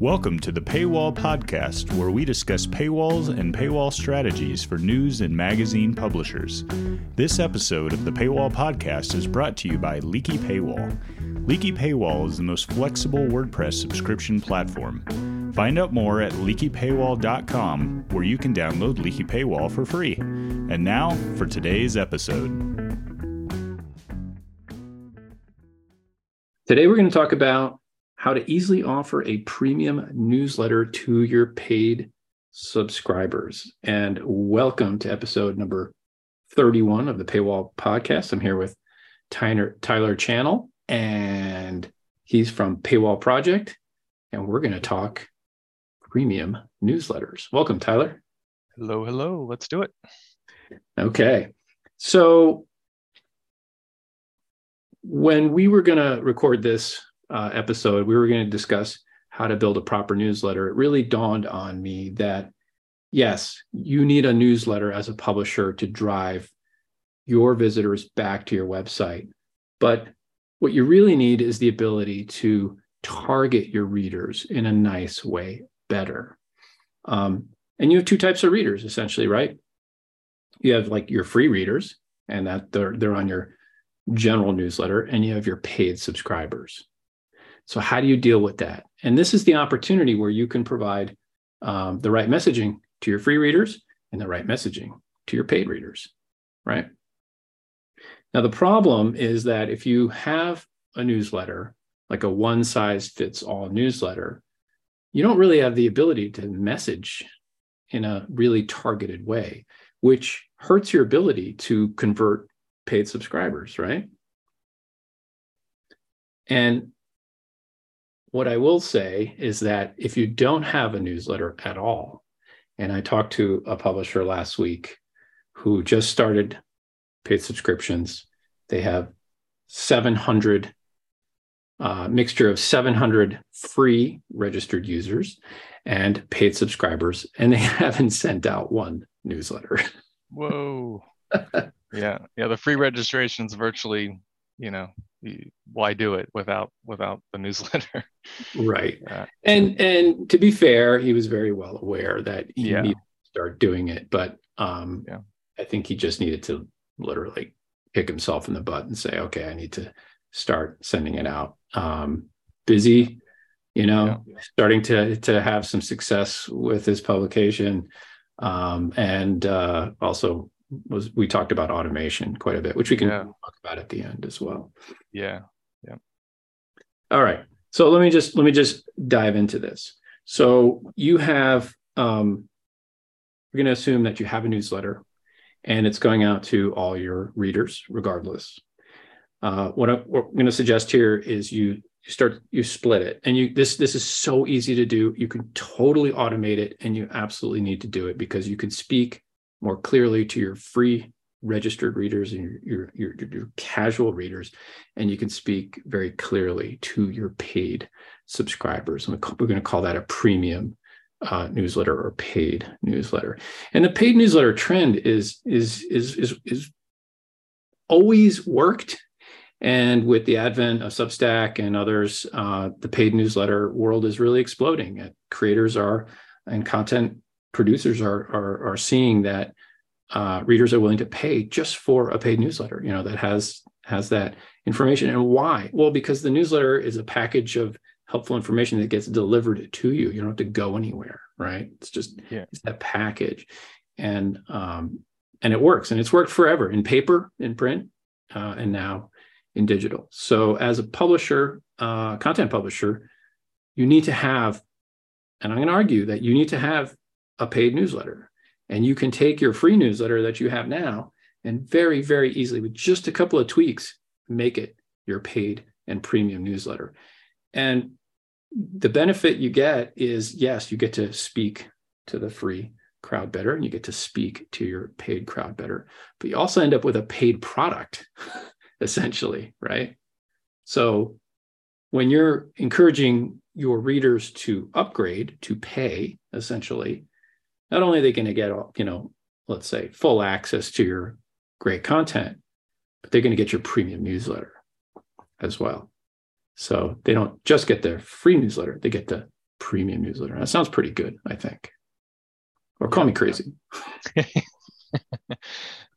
Welcome to the Paywall Podcast, where we discuss paywalls and paywall strategies for news and magazine publishers. This episode of the Paywall Podcast is brought to you by Leaky Paywall. Leaky Paywall is the most flexible WordPress subscription platform. Find out more at leakypaywall.com, where you can download Leaky Paywall for free. And now for today's episode. Today, we're going to talk about how to easily offer a premium newsletter to your paid subscribers. And welcome to episode number 31 of the Paywall Podcast. I'm here with Tyler, Tyler Channel, and he's from Paywall Project. And we're going to talk premium newsletters. Welcome, Tyler. Hello, hello. Let's do it. Okay. So, when we were going to record this uh, episode, we were going to discuss how to build a proper newsletter. It really dawned on me that yes, you need a newsletter as a publisher to drive your visitors back to your website. But what you really need is the ability to target your readers in a nice way better. Um, and you have two types of readers essentially, right? You have like your free readers, and that they're they're on your general newsletter, and you have your paid subscribers. So, how do you deal with that? And this is the opportunity where you can provide um, the right messaging to your free readers and the right messaging to your paid readers, right? Now, the problem is that if you have a newsletter, like a one size fits all newsletter, you don't really have the ability to message in a really targeted way, which hurts your ability to convert paid subscribers, right? And what I will say is that if you don't have a newsletter at all, and I talked to a publisher last week who just started paid subscriptions, they have 700 uh, mixture of 700 free registered users and paid subscribers, and they haven't sent out one newsletter. Whoa. yeah. Yeah. The free registration's virtually, you know, why do it without without the newsletter right uh, and and to be fair he was very well aware that he yeah. needed to start doing it but um yeah. i think he just needed to literally kick himself in the butt and say okay i need to start sending it out um busy you know yeah. starting to to have some success with his publication um and uh also was we talked about automation quite a bit, which we can yeah. talk about at the end as well. Yeah. Yeah. All right. So let me just let me just dive into this. So you have um we're going to assume that you have a newsletter and it's going out to all your readers regardless. Uh, what, I, what I'm going to suggest here is you you start you split it and you this this is so easy to do you can totally automate it and you absolutely need to do it because you can speak more clearly to your free registered readers and your, your, your, your, casual readers, and you can speak very clearly to your paid subscribers. And we're going to call that a premium uh, newsletter or paid newsletter. And the paid newsletter trend is is is is is always worked. And with the advent of Substack and others, uh, the paid newsletter world is really exploding. Creators are and content producers are are, are seeing that uh, readers are willing to pay just for a paid newsletter you know that has has that information. And why? Well because the newsletter is a package of helpful information that gets delivered to you. You don't have to go anywhere right? It's just yeah. it's that package. And um and it works. And it's worked forever in paper in print uh, and now in digital. So as a publisher uh, content publisher you need to have and i'm going to argue that you need to have a paid newsletter. And you can take your free newsletter that you have now and very, very easily, with just a couple of tweaks, make it your paid and premium newsletter. And the benefit you get is yes, you get to speak to the free crowd better and you get to speak to your paid crowd better, but you also end up with a paid product, essentially, right? So when you're encouraging your readers to upgrade, to pay, essentially, not only are they going to get, you know, let's say full access to your great content, but they're going to get your premium newsletter as well. So they don't just get their free newsletter, they get the premium newsletter. That sounds pretty good, I think. Or call me crazy.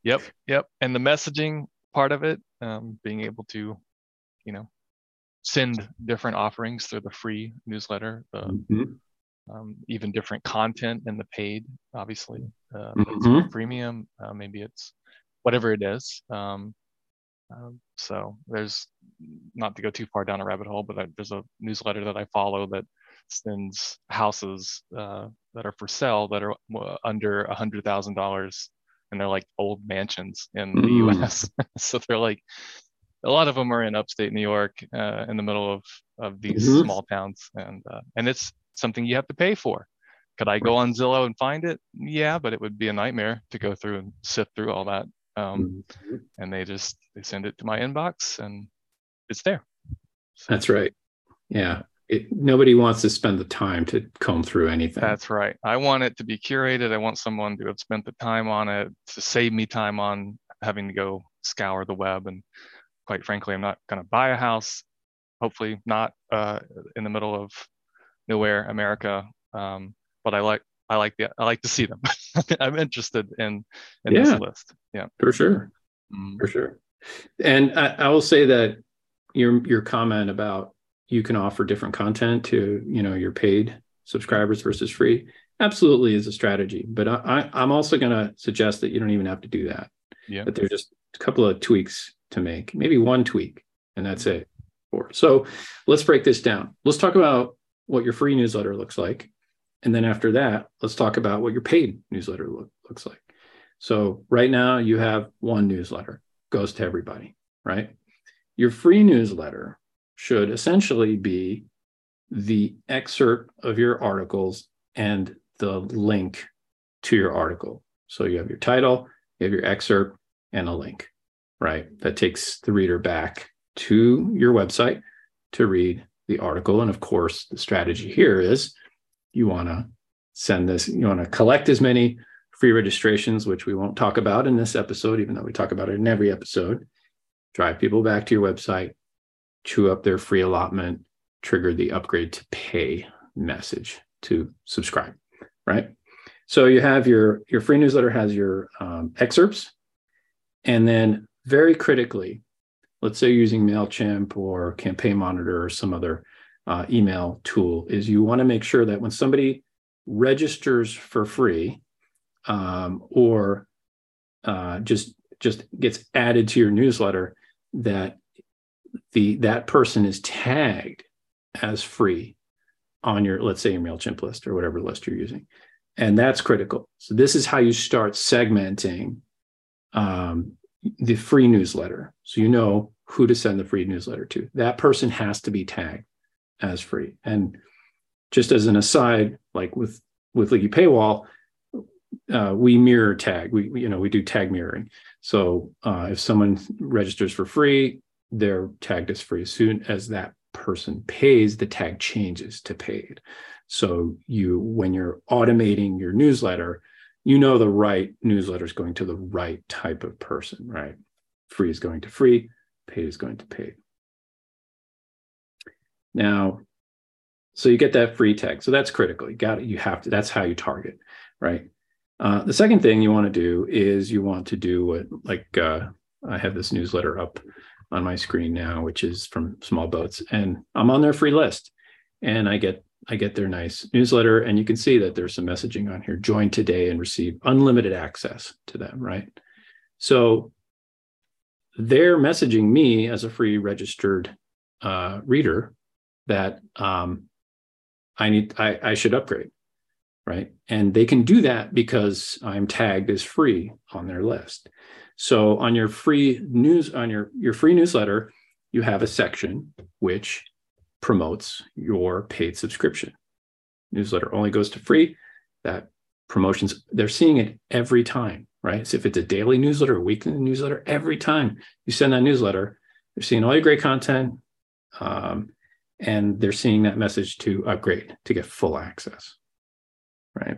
yep, yep. And the messaging part of it, um, being able to, you know, send different offerings through the free newsletter, the, mm-hmm. Um, even different content in the paid, obviously. Uh, mm-hmm. premium, uh, maybe it's whatever it is. Um, um, so there's not to go too far down a rabbit hole, but I, there's a newsletter that I follow that sends houses uh, that are for sale that are uh, under a hundred thousand dollars, and they're like old mansions in the mm. U.S. so they're like a lot of them are in upstate New York, uh, in the middle of of these mm-hmm. small towns, and uh, and it's something you have to pay for. Could I go on Zillow and find it? Yeah, but it would be a nightmare to go through and sift through all that. Um, mm-hmm. And they just they send it to my inbox, and it's there. So, That's right. Yeah, it, nobody wants to spend the time to comb through anything. That's right. I want it to be curated. I want someone to have spent the time on it to save me time on having to go scour the web. And quite frankly, I'm not going to buy a house. Hopefully, not uh, in the middle of nowhere, America. Um, but I like I like the I like to see them. I'm interested in in yeah, this list. Yeah, for sure, mm for sure. And I, I will say that your your comment about you can offer different content to you know your paid subscribers versus free absolutely is a strategy but I, i'm also going to suggest that you don't even have to do that yeah that there's just a couple of tweaks to make maybe one tweak and that's it for. so let's break this down let's talk about what your free newsletter looks like and then after that let's talk about what your paid newsletter look, looks like so right now you have one newsletter goes to everybody right your free newsletter should essentially be the excerpt of your articles and the link to your article. So you have your title, you have your excerpt, and a link, right? That takes the reader back to your website to read the article. And of course, the strategy here is you want to send this, you want to collect as many free registrations, which we won't talk about in this episode, even though we talk about it in every episode. Drive people back to your website, chew up their free allotment, trigger the upgrade to pay message to subscribe, right? So you have your your free newsletter has your um, excerpts, and then very critically, let's say using Mailchimp or Campaign Monitor or some other uh, email tool, is you want to make sure that when somebody registers for free um, or uh, just just gets added to your newsletter, that the that person is tagged as free on your let's say your mailchimp list or whatever list you're using. And that's critical. So this is how you start segmenting um, the free newsletter. So you know who to send the free newsletter to. That person has to be tagged as free. And just as an aside like with with leaky paywall uh, we mirror tag. We you know we do tag mirroring. So uh, if someone registers for free they're tagged as free. As soon as that person pays, the tag changes to paid. So you, when you're automating your newsletter, you know the right newsletter is going to the right type of person, right? Free is going to free, paid is going to paid. Now, so you get that free tag. So that's critical. You got it. You have to. That's how you target, right? Uh, the second thing you want to do is you want to do what, like, uh, I have this newsletter up on my screen now, which is from Small Boats, and I'm on their free list, and I get I get their nice newsletter, and you can see that there's some messaging on here. Join today and receive unlimited access to them, right? So they're messaging me as a free registered uh, reader that um, I need I, I should upgrade, right? And they can do that because I'm tagged as free on their list. So on your free news on your your free newsletter, you have a section which promotes your paid subscription. Newsletter only goes to free. That promotions they're seeing it every time, right? So if it's a daily newsletter, a weekly newsletter, every time you send that newsletter, they're seeing all your great content, um, and they're seeing that message to upgrade to get full access, right?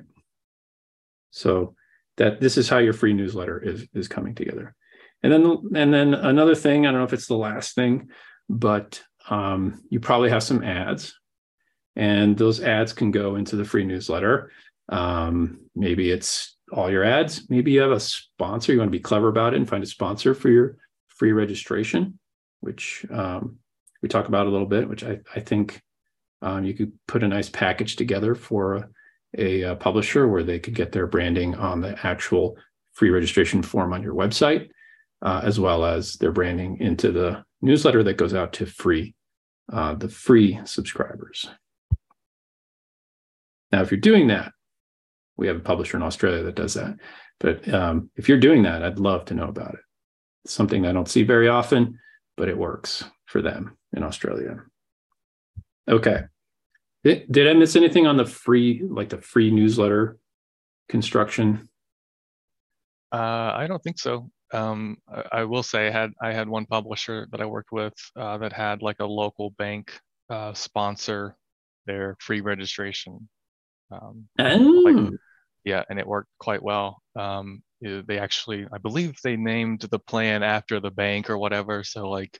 So that this is how your free newsletter is is coming together and then and then another thing i don't know if it's the last thing but um, you probably have some ads and those ads can go into the free newsletter. Um, maybe it's all your ads. Maybe you have a sponsor. You want to be clever about it and find a sponsor for your free registration, which um, we talk about a little bit, which I, I think um, you could put a nice package together for a, a, publisher where they could get their branding on the actual free registration form on your website, uh, as well as their branding into the newsletter that goes out to free uh, the free subscribers. Now, if you're doing that, we have a publisher in Australia that does that. But um, if you're doing that, I'd love to know about it. It's something I don't see very often, but it works for them in Australia. Okay. Did I miss anything on the free, like the free newsletter construction? Uh, I don't think so. Um, I, I, will say I had I had one publisher that I worked with uh, that had like a local bank uh, sponsor their free registration. Um, oh. like, yeah, and it worked quite well. Um, they actually, I believe, they named the plan after the bank or whatever. So like,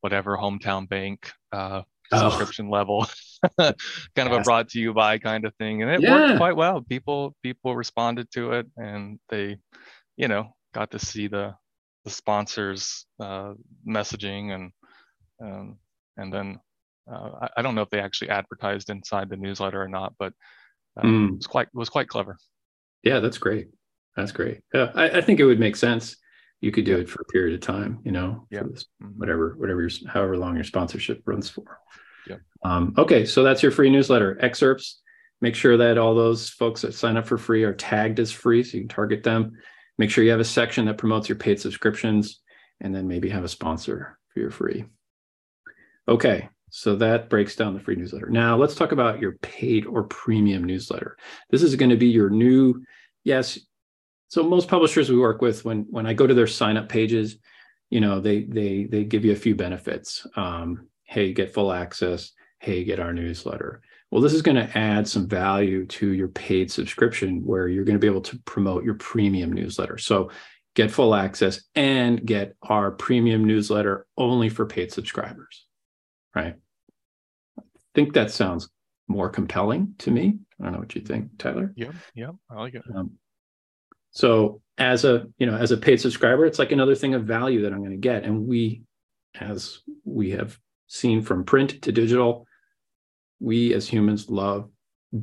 whatever hometown bank uh, oh. subscription level, kind of a brought to you by kind of thing, and it yeah. worked quite well. People people responded to it, and they, you know, got to see the the sponsors uh, messaging and um, and then uh, I, I, don't know if they actually advertised inside the newsletter or not, but um, mm. it was quite it was quite clever. Yeah, that's great. That's great. Yeah, I, I think it would make sense. You could do it for a period of time, you know, yeah. This, mm-hmm. whatever, whatever your, however long your sponsorship runs for. Yeah. Um, okay, so that's your free newsletter excerpts. Make sure that all those folks that sign up for free are tagged as free, so you can target them. Make sure you have a section that promotes your paid subscriptions, and then maybe have a sponsor for your free. Okay, so that breaks down the free newsletter. Now let's talk about your paid or premium newsletter. This is going to be your new, yes, so most publishers we work with when when i go to their sign up pages you know they they they give you a few benefits um, hey get full access hey get our newsletter well this is going to add some value to your paid subscription where you're going to be able to promote your premium newsletter. So get full access and get our premium newsletter only for paid subscribers right? I think that sounds more compelling to me. I don't know what you think tyler. Yeah yeah i like it. Um, so as a you know as a paid subscriber, it's like another thing of value that I'm going to get. And we, as we have seen from print to digital, we as humans love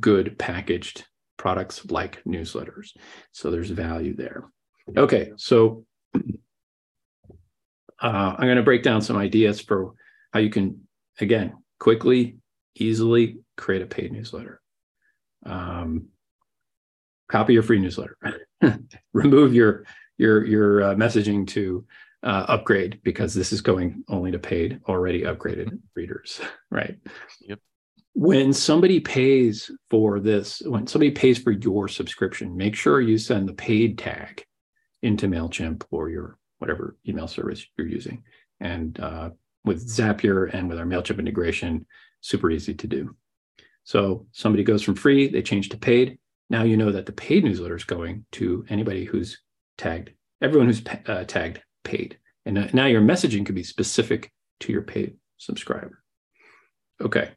good packaged products like newsletters. So there's value there. Okay, so uh, I'm going to break down some ideas for how you can, again, quickly, easily create a paid newsletter. Um, copy your free newsletter. remove your your your uh, messaging to uh, upgrade because this is going only to paid already upgraded readers right yep when somebody pays for this when somebody pays for your subscription make sure you send the paid tag into mailchimp or your whatever email service you're using and uh, with zapier and with our mailchimp integration super easy to do so somebody goes from free they change to paid now you know that the paid newsletter is going to anybody who's tagged, everyone who's uh, tagged paid. And now your messaging could be specific to your paid subscriber. Okay.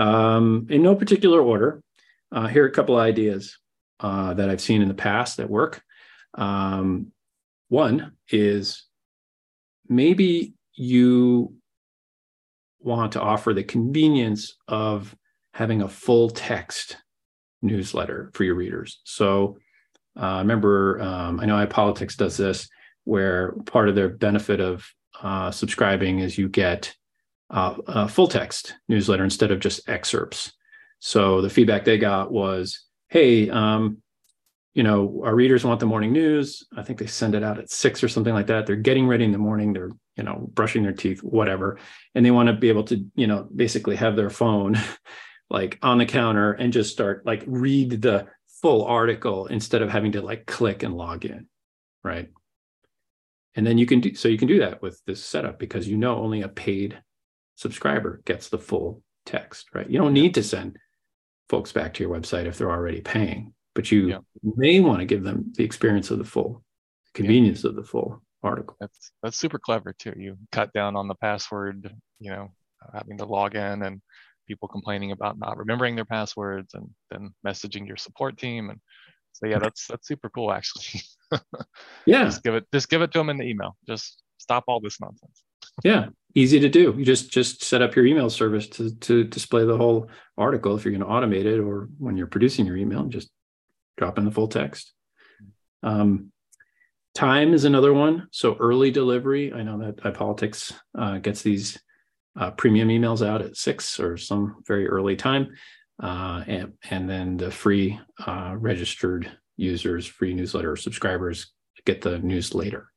Um, in no particular order, uh, here are a couple of ideas uh, that I've seen in the past that work. Um, one is maybe you want to offer the convenience of having a full text newsletter for your readers. So uh, remember, um, I know iPolitics does this, where part of their benefit of uh, subscribing is you get uh, a full text newsletter instead of just excerpts. So the feedback they got was, hey, um, you know, our readers want the morning news. I think they send it out at six or something like that. They're getting ready in the morning. They're, you know, brushing their teeth, whatever. And they want to be able to, you know, basically have their phone like on the counter and just start like read the full article instead of having to like click and log in right and then you can do so you can do that with this setup because you know only a paid subscriber gets the full text right you don't need to send folks back to your website if they're already paying but you yeah. may want to give them the experience of the full convenience yeah. of the full article that's that's super clever too you cut down on the password you know having to log in and people complaining about not remembering their passwords and then messaging your support team. And so yeah, that's that's super cool actually. yeah. Just give it just give it to them in the email. Just stop all this nonsense. Yeah, easy to do. You just just set up your email service to to display the whole article if you're going to automate it, or when you're producing your email, just drop in the full text. Um, time is another one. So early delivery. I know that iPolitics uh, gets these uh, premium emails out at six or some very early time, uh, and and then the free uh, registered users, free newsletter subscribers get the news later.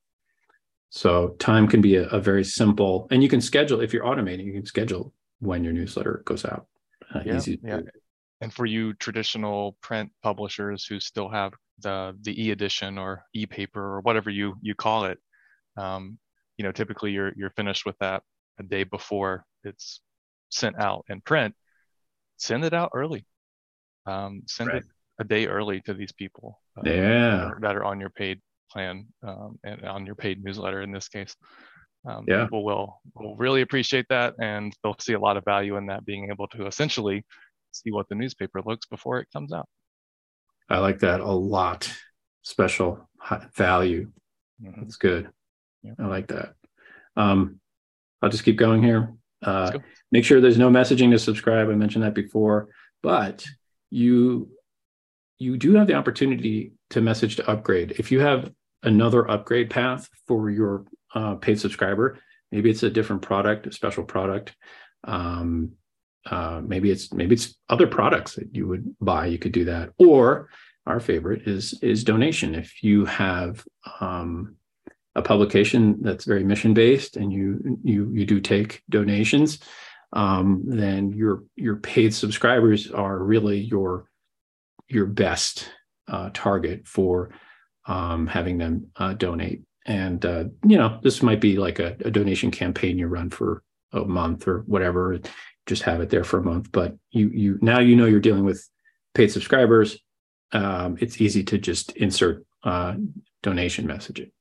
So time can be a, a, very simple, and you can schedule if you're automating, you can schedule when your newsletter goes out. Uh, yeah, yeah. And for you traditional print publishers who still have the the e-edition or e-paper or whatever you you call it, um, you know, typically you're you're finished with that a day before it's sent out in print. Send it out early. Um, send right. it a day early to these people. Uh, yeah, that are, that are on your paid plan um, and on your paid newsletter in this case. Um, yeah. People will, will really appreciate that and they'll see a lot of value in that being able to essentially see what the newspaper looks before it comes out. I like that a lot. Special value. Mm-hmm. That's good. Yeah. I like that. Um, I'll just keep going here. Uh, go. Make sure there's no messaging to subscribe. I mentioned that before, but you you do have the opportunity to message to upgrade. If you have another upgrade path for your uh, paid subscriber. Maybe it's a different product, a special product. Um, uh, maybe it's maybe it's other products that you would buy. You could do that. Or our favorite is is donation. If you have um, a publication that's very mission based and you you you do take donations, um, then your your paid subscribers are really your your best uh, target for um, having them uh, donate. And uh, you know, this might be like a, a, donation campaign you run for a month or whatever. Just have it there for a month. But you you now you know you're dealing with paid subscribers. Um, it's easy to just insert uh, donation messaging.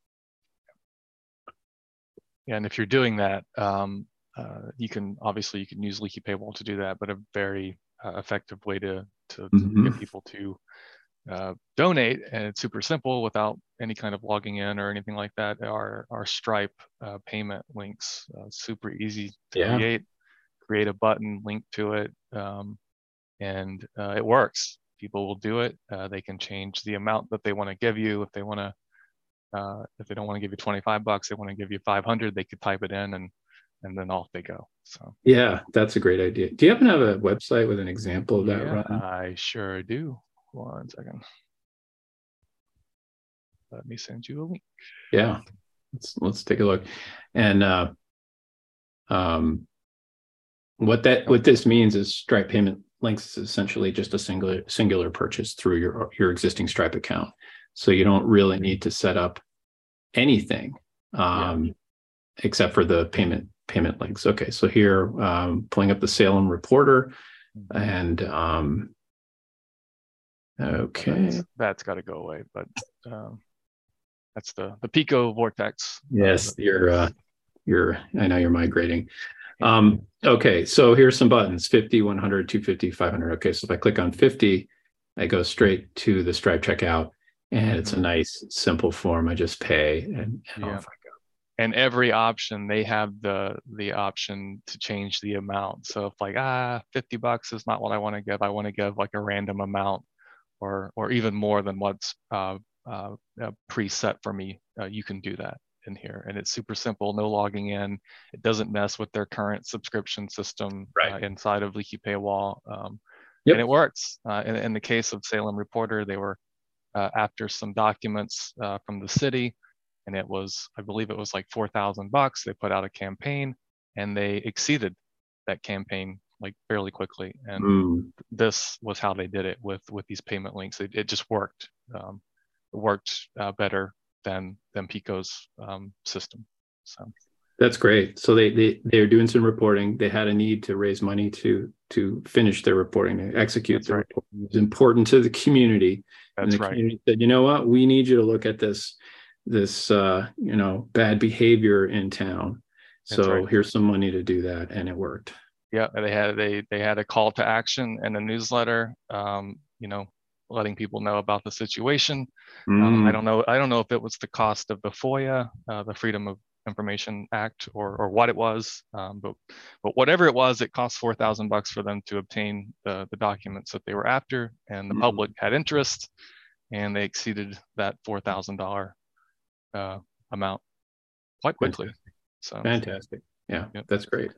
Yeah, and if you're doing that, um, uh, you can obviously you can use Leaky Paywall to do that, but a very uh, effective way to to, to mm-hmm. get people to uh, donate, and it's super simple without any kind of logging in or anything like that. Our our Stripe uh, payment links, uh, super easy to yeah. create. Create a button, link to it, um, and uh, it works. People will do it. Uh, they can change the amount that they want to give you. If they want to, uh, if they don't want to give you 25 bucks, they want to give you 500. They could type it in and and then off they go. So yeah, that's a great idea. Do you happen to have a website with an example of that? Yeah, I sure do. One second. Let me send you a link. Yeah, let's let's take a look. And uh, um, what that what this means is Stripe payment links is essentially just a singular singular purchase through your your existing Stripe account. So you don't really need to set up anything um, yeah. except for the payment payment links. Okay, so here um, pulling up the Salem Reporter, mm-hmm. and um, Okay. That's, that's got to go away, but um, that's the the Pico vortex. Yes, you're uh, you're. I know you're migrating. Um, okay, so here's some buttons: 50, 100, 250, 500. Okay, so if I click on 50, I go straight to the Stripe checkout, and it's a mm-hmm. nice, simple form. I just pay, and, and yeah. off I go. And every option, they have the the option to change the amount. So if like ah, 50 bucks is not what I want to give, I want to give like a random amount or or even more than what's uh, uh, preset for me, uh, you can do that in here. And it's super simple, no logging in. It doesn't mess with their current subscription system uh, right. inside of Leaky Paywall. Um, yep. And it works. Uh, in, in, the case of Salem Reporter, they were after some documents from the city, and it was, I believe it was like 4,000 bucks. They put out a campaign and they exceeded that campaign like fairly quickly. And mm. this was how they did it with with these payment links. It, it just worked. Um, it worked uh, better than than Pico's um, system. So that's great. So they they they're doing some reporting. They had a need to raise money to to finish their reporting, to execute that's the right. reporting. It's important to the community. That's and the right. Community said, you know what? We need you to look at this this uh, you know bad behavior in town. So right. here's some money to do that, and it worked. Yeah, they had they they had a call to action and a newsletter. Um, you know, letting people know about the situation. Mm. Um, I mm. don't know. I don't know if it was the cost of the FOIA, uh, the Freedom of Information Act, or or what it was. Um, but but whatever it was, it cost four thousand bucks for them to obtain the the documents that they were after, and the mm. public had interest, and they exceeded that four thousand uh, amount quite quickly. Fantastic. So fantastic. Yeah, yep. that's great.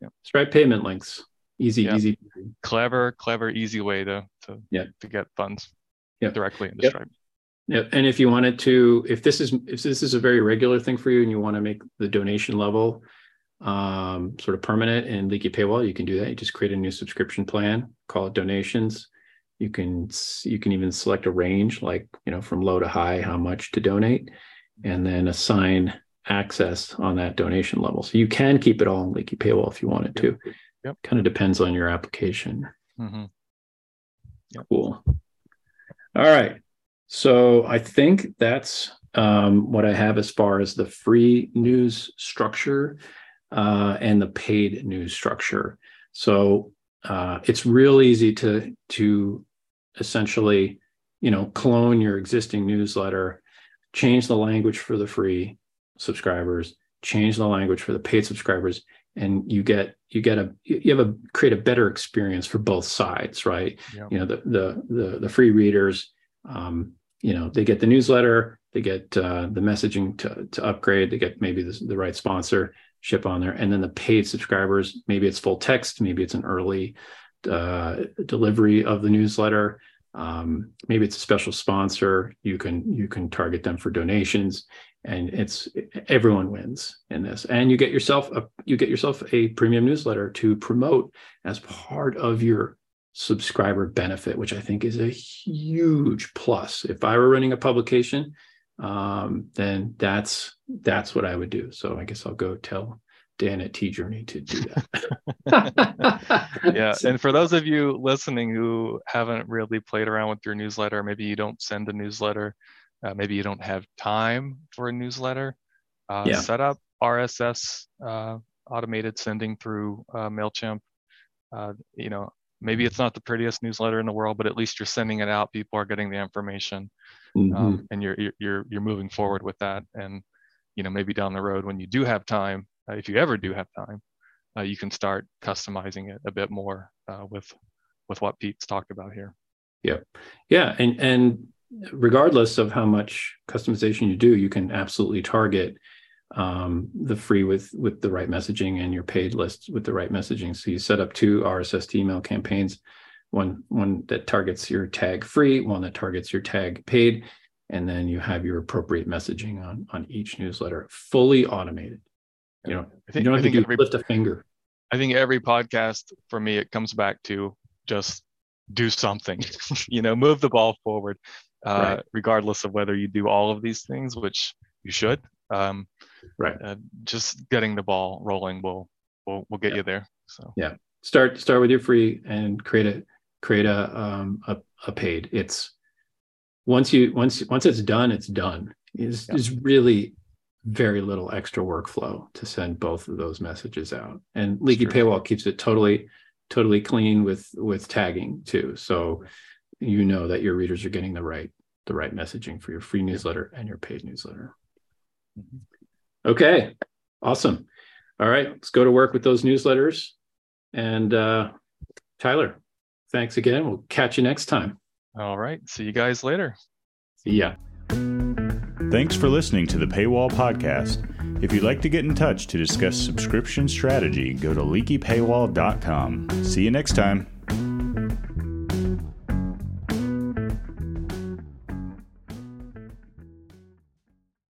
Yep. Stripe payment links. Easy, yep. easy. Clever, clever, easy way to to, yep. to get funds yep. directly into yep. Stripe. Yeah, and if you wanted to, if this is if this is a very regular thing for you, and you want to make the donation level um, sort of permanent in Leaky Paywall, you can do that. You just create a new subscription plan, call it donations. You can you can even select a range, like you know from low to high, how much to donate, and then assign access on that donation level. So you can keep it all in Leaky Paywall if you wanted to. Yep. Kind of depends on your application. Mm-hmm. Yep. Cool. All right. So I think that's um, what I have as far as the free news structure uh, and the paid news structure. So uh, it's real easy to to essentially, you know, clone your existing newsletter, change the language for the free subscribers, change the language for the paid subscribers, and you get you get a you have a create a better experience for both sides right yeah. you know the the the, the free readers um, you know they get the newsletter they get uh, the messaging to, to upgrade they get maybe the, the right sponsorship on there and then the paid subscribers maybe it's full text maybe it's an early uh, delivery of the newsletter um, maybe it's a special sponsor you can you can target them for donations and it's everyone wins in this. And you get yourself a you get yourself a premium newsletter to promote as part of your subscriber benefit which i think is a huge plus. If i were running a publication um, then that's that's what i would do. So i guess i'll go tell dan at T Journey to do that. Yeah and for those of you listening who haven't really played around with your newsletter maybe you don't send a newsletter uh, maybe you don't have time for a newsletter. Uh, yeah. Set up RSS uh, automated sending through uh, Mailchimp. Uh, you know, maybe it's not the prettiest newsletter in the world, but at least you're sending it out. People are getting the information, mm-hmm. um, and you're you're you're moving forward with that. And you know, maybe down the road when you do have time, uh, if you ever do have time, you can start customizing it a bit more with with what Pete's talked about here. Yeah, yeah, and and regardless of how much customization you do, you can absolutely target um, the free with with the right messaging and your paid list with the right messaging. So you set up two RSS email campaigns, one one that targets your tag free, one that targets your tag paid, and then you have your appropriate messaging on on each newsletter, fully automated. You know, I think, you don't have to do, every, lift a finger. I think every podcast for me, it comes back to just do something. you know, move the ball forward uh, right. regardless of whether you do all of these things, which you should. Um, right. Uh, just getting the ball rolling will will will get yeah. you there. So yeah, start start with your free and create a create a um a, a paid. It's once you once once it's done, it's done. It's, yeah. really very little extra workflow to send both of those messages out. And Leaky Paywall keeps it totally totally clean with with tagging too. So you know that your readers are getting the right the right messaging for your free newsletter and your paid newsletter. Mm-hmm. Okay, awesome. All right, let's go to work with those newsletters. And uh, Tyler, thanks again. We'll catch you next time. All right. See you guys later. See ya. Thanks for listening to the Paywall Podcast. If you'd like to get in touch to discuss subscription strategy, go to leakypaywall.com. See you next time.